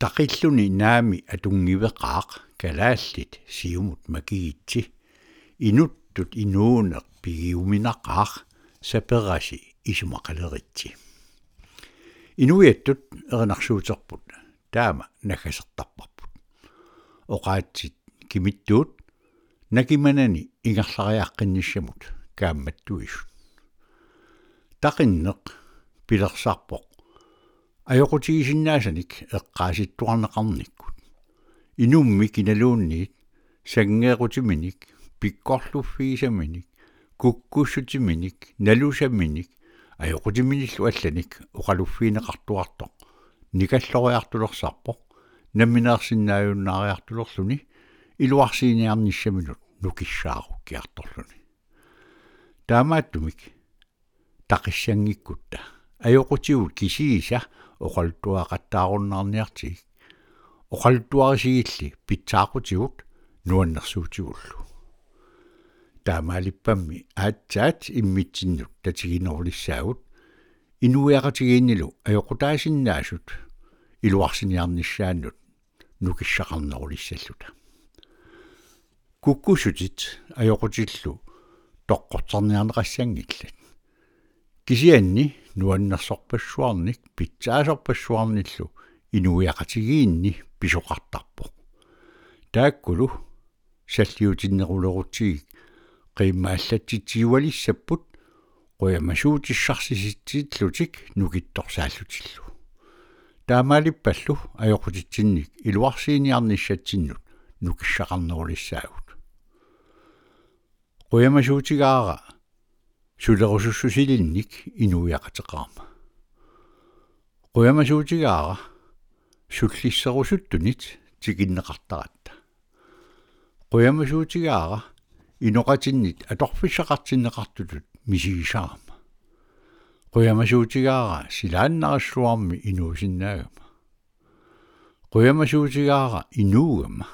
taqilluni naami atungiveqaaq kalaallit siumut makiitsi inuttut inuuneq pigiuminaqaaq saperasi isumaqaleritsi inuiattut erinarsuuterput taama nagasertarparput oqaatsit kimittuut nakimanani ingerlariaqqinnissamut kaammattuisut taqinneq pilersarpoq ajokutigisinnaasаник эққааситтуарнеқарниккут инумми киналуунниит сангеерутиминик пиккорлуффигисаминик куккуссутиминик налусаминик ajokutiminillu алланик оқалуффиинеқартуартоқ никаллориартулерсарпоқ намминеерсиннааюннаариартулерлуни илуарсииниарниссаминут нукиссааруккиарторлуни. Таамааттумик тақиссангиккутта ajokutigut kisiisa оқалтуақаттааруннаарниартиг оқалтуарисигилли питсаақутигут нуаннерсуутигуллу таамаалиппамми аатсаат иммитсиннут татигинерлиссаагут инуиақатигииннилу ajоқутаасиннаасут илуарсиниарниссааннут нукиссақарнерулиссаллута куккусутит ajоқутиллу тоққортерниарнеқассангиллат кисианни нуаннерсорпассуарник питсаасорпассуарниллу инуиақатигиинни писоқартарпо тааккулу саллиутиннерулерутсигик qimmaallatitsiualissapput quyamassuutissarsissitllutik nukittorsааллутиллу таамаалиппаллу ajоqutitsinник илуарсииниарниссатсиннут нукиссақарнерулиссаагут quyamassuutigaara сулерусуссусилинник инуиақатеқарма quyamassuutigaara суллиссерусуттунит тикиннеқартаратта quyamassuutigaara иноqatinnit аторфиссақартиннеқартутут мисигисаама quyamassuutigaara силааннарассуарми инуусиннаагама quyamassuutigaara инуугама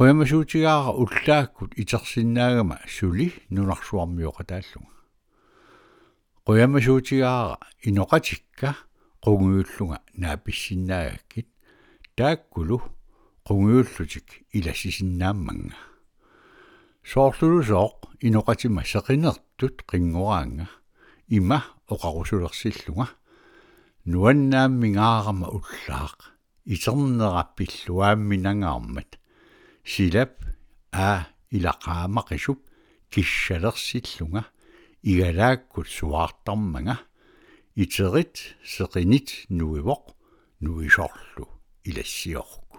quyamassuutigaara уллааккут итерсиннаагама сули нунарсуармиоқатааллунга quyamassuutigaara иноqatikka qungiulluga naapissиннаагаккит тааккулу qungiullutик илассисиннаамманга соорлулусооқ иноqatiма сеқинертут қингораанга има оқарусулерсиллунга нуаннааммигаарама уллаақ итернераппиллуаамминангаармат силап а илақаамақисуп киссалерсиллунга игалааккут суаартармага итерит сеқинит нуивоқ нуисорлу илассиоқ